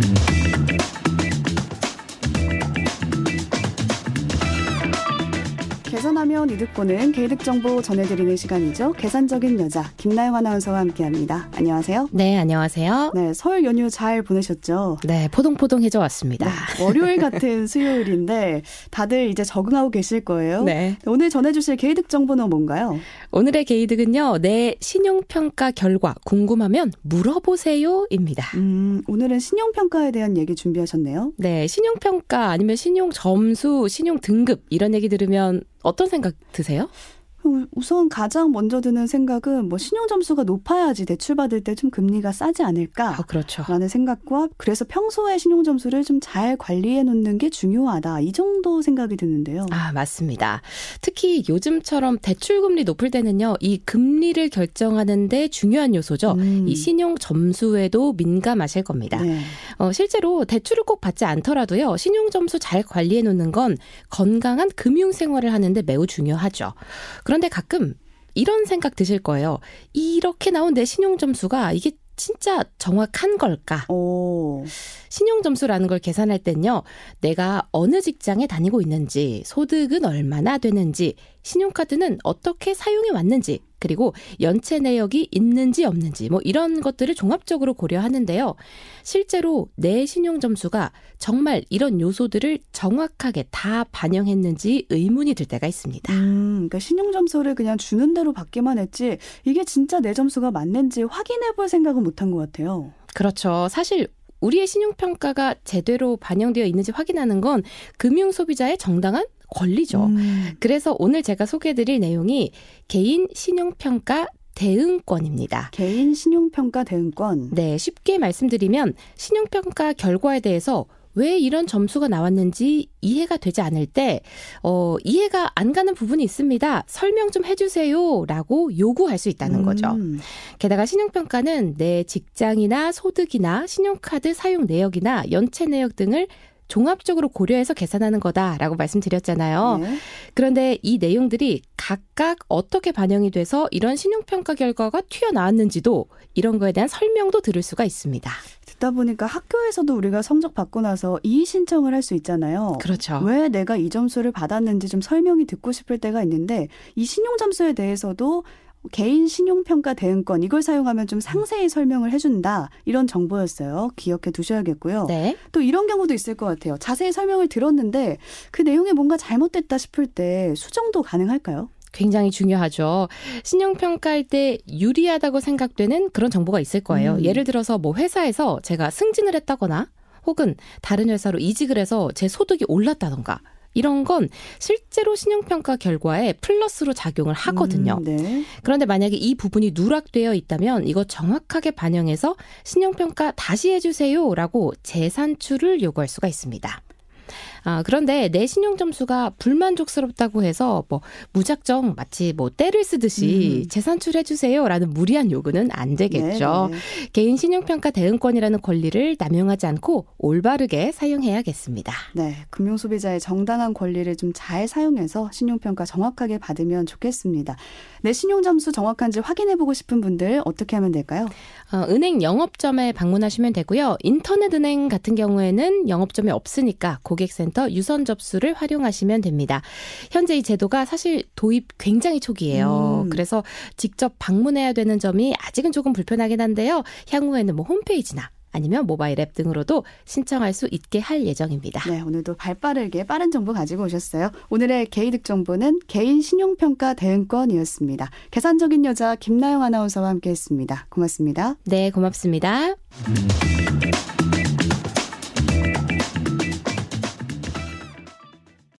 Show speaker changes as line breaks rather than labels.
Mm-hmm. 하면 이득 보는 개이득 정보 전해드리는 시간이죠. 계산적인 여자 김나영 아나운서와 함께합니다. 안녕하세요.
네, 안녕하세요.
네, 설 연휴 잘 보내셨죠?
네, 포동포동해져 왔습니다.
네, 월요일 같은 수요일인데 다들 이제 적응하고 계실 거예요.
네.
오늘 전해주실 개이득 정보는 뭔가요?
오늘의 개이득은요, 내 신용평가 결과 궁금하면 물어보세요입니다.
음, 오늘은 신용평가에 대한 얘기 준비하셨네요.
네, 신용평가 아니면 신용점수, 신용등급 이런 얘기 들으면 어떤 생각 드세요?
우선 가장 먼저 드는 생각은 뭐 신용 점수가 높아야지 대출 받을 때 좀 금리가 싸지 않을까.
아, 그렇죠.
라는 생각과 그래서 평소에 신용 점수를 좀 잘 관리해 놓는 게 중요하다. 이 정도 생각이 드는데요.
아, 맞습니다. 특히 요즘처럼 대출 금리 높을 때는요. 이 금리를 결정하는데 중요한 요소죠. 음. 이 신용 점수에도 민감하실 겁니다. 네. 어, 실제로 대출을 꼭 받지 않더라도요. 신용 점수 잘 관리해 놓는 건 건강한 금융 생활을 하는데 매우 중요하죠. 그런데 가끔 이런 생각 드실 거예요. 이렇게 나온 내 신용 점수가 이게 진짜 정확한 걸까? 오. 신용 점수라는 걸 계산할 땐요. 내가 어느 직장에 다니고 있는지, 소득은 얼마나 되는지, 신용카드는 어떻게 사용해 왔는지, 그리고 연체 내역이 있는지 없는지 뭐 이런 것들을 종합적으로 고려하는데요. 실제로 내 신용 점수가 정말 이런 요소들을 정확하게 다 반영했는지 의문이 들 때가 있습니다.
음, 그러니까 신용 점수를 그냥 주는 대로 받기만 했지 이게 진짜 내 점수가 맞는지 확인해 볼 생각은 못한 것 같아요.
그렇죠. 사실 우리의 신용평가가 제대로 반영되어 있는지 확인하는 건 금융 소비자의 정당한 권리죠. 음. 그래서 오늘 제가 소개해드릴 내용이 개인 신용평가 대응권입니다.
개인 신용평가 대응권.
네, 쉽게 말씀드리면 신용평가 결과에 대해서 왜 이런 점수가 나왔는지 이해가 되지 않을 때, 어, 이해가 안 가는 부분이 있습니다. 설명 좀 해주세요. 라고 요구할 수 있다는 거죠. 음. 게다가 신용평가는 내 직장이나 소득이나 신용카드 사용 내역이나 연체 내역 등을 종합적으로 고려해서 계산하는 거다라고 말씀드렸잖아요. 네. 그런데 이 내용들이 각각 어떻게 반영이 돼서 이런 신용평가 결과가 튀어나왔는지도 이런 거에 대한 설명도 들을 수가 있습니다.
듣다 보니까 학교에서도 우리가 성적 받고 나서 이의 신청을 할 수 있잖아요.
그렇죠.
왜 내가 이 점수를 받았는지 좀 설명이 듣고 싶을 때가 있는데 이 신용 점수에 대해서도 개인 신용평가 대응권 이걸 사용하면 좀 상세히 설명을 해준다 이런 정보였어요. 기억해 두셔야겠고요. 네. 또 이런 경우도 있을 것 같아요. 자세히 설명을 들었는데 그 내용에 뭔가 잘못됐다 싶을 때 수정도 가능할까요?
굉장히 중요하죠. 신용평가할 때 유리하다고 생각되는 그런 정보가 있을 거예요. 음. 예를 들어서 뭐 회사에서 제가 승진을 했다거나 혹은 다른 회사로 이직을 해서 제 소득이 올랐다던가 이런 건 실제로 신용평가 결과에 플러스로 작용을 하거든요. 음, 네. 그런데 만약에 이 부분이 누락되어 있다면 이거 정확하게 반영해서 신용평가 다시 해주세요라고 재산출을 요구할 수가 있습니다. 아, 그런데 내 신용 점수가 불만족스럽다고 해서 뭐 무작정 마치 뭐 때를 쓰듯이 음. 재산출해 주세요라는 무리한 요구는 안 되겠죠. 네네. 네. 개인 신용 평가 대응권이라는 권리를 남용하지 않고 올바르게 사용해야겠습니다.
네, 금융 소비자의 정당한 권리를 좀 잘 사용해서 신용 평가 정확하게 받으면 좋겠습니다. 내 신용 점수 정확한지 확인해 보고 싶은 분들 어떻게 하면 될까요?
어, 은행 영업점에 방문하시면 되고요. 인터넷 은행 같은 경우에는 영업점이 없으니까 고객 센터 센터 유선 접수를 활용하시면 됩니다. 현재 이 제도가 사실 도입 굉장히 초기예요. 음. 그래서 직접 방문해야 되는 점이 아직은 조금 불편하긴 한데요. 향후에는 뭐 홈페이지나 아니면 모바일 앱 등으로도 신청할 수 있게 할 예정입니다.
네, 오늘도 발빠르게 빠른 정보 가지고 오셨어요. 오늘의 개이득 정보는 개인 신용평가 대응권이었습니다. 계산적인 여자 김나영 아나운서와 함께했습니다. 고맙습니다.
네, 고맙습니다. 음.